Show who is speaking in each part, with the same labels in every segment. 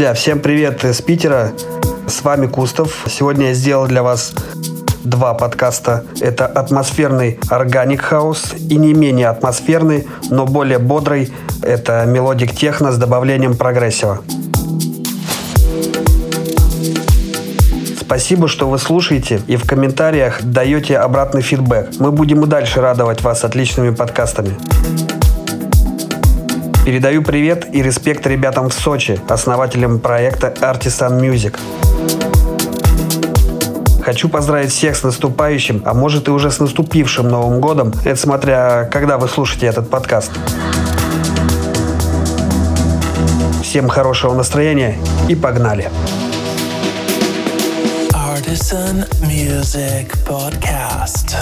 Speaker 1: Друзья, всем привет из Питера. С вами Кустов. Сегодня я сделал для вас два подкаста. Это атмосферный organic house и не менее атмосферный, но более бодрый. Это melodic techno с добавлением прогрессива. Спасибо, что вы слушаете и в комментариях даете обратный фидбэк. Мы будем и дальше радовать вас отличными подкастами. Передаю привет и респект ребятам в Сочи, основателям проекта Artisan Music. Хочу поздравить всех с наступающим, а может и уже с наступившим Новым годом. Это смотря, когда вы слушаете этот подкаст. Всем хорошего настроения и погнали!
Speaker 2: Artisan Music Podcast.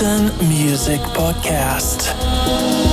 Speaker 2: Citizen Music Podcast.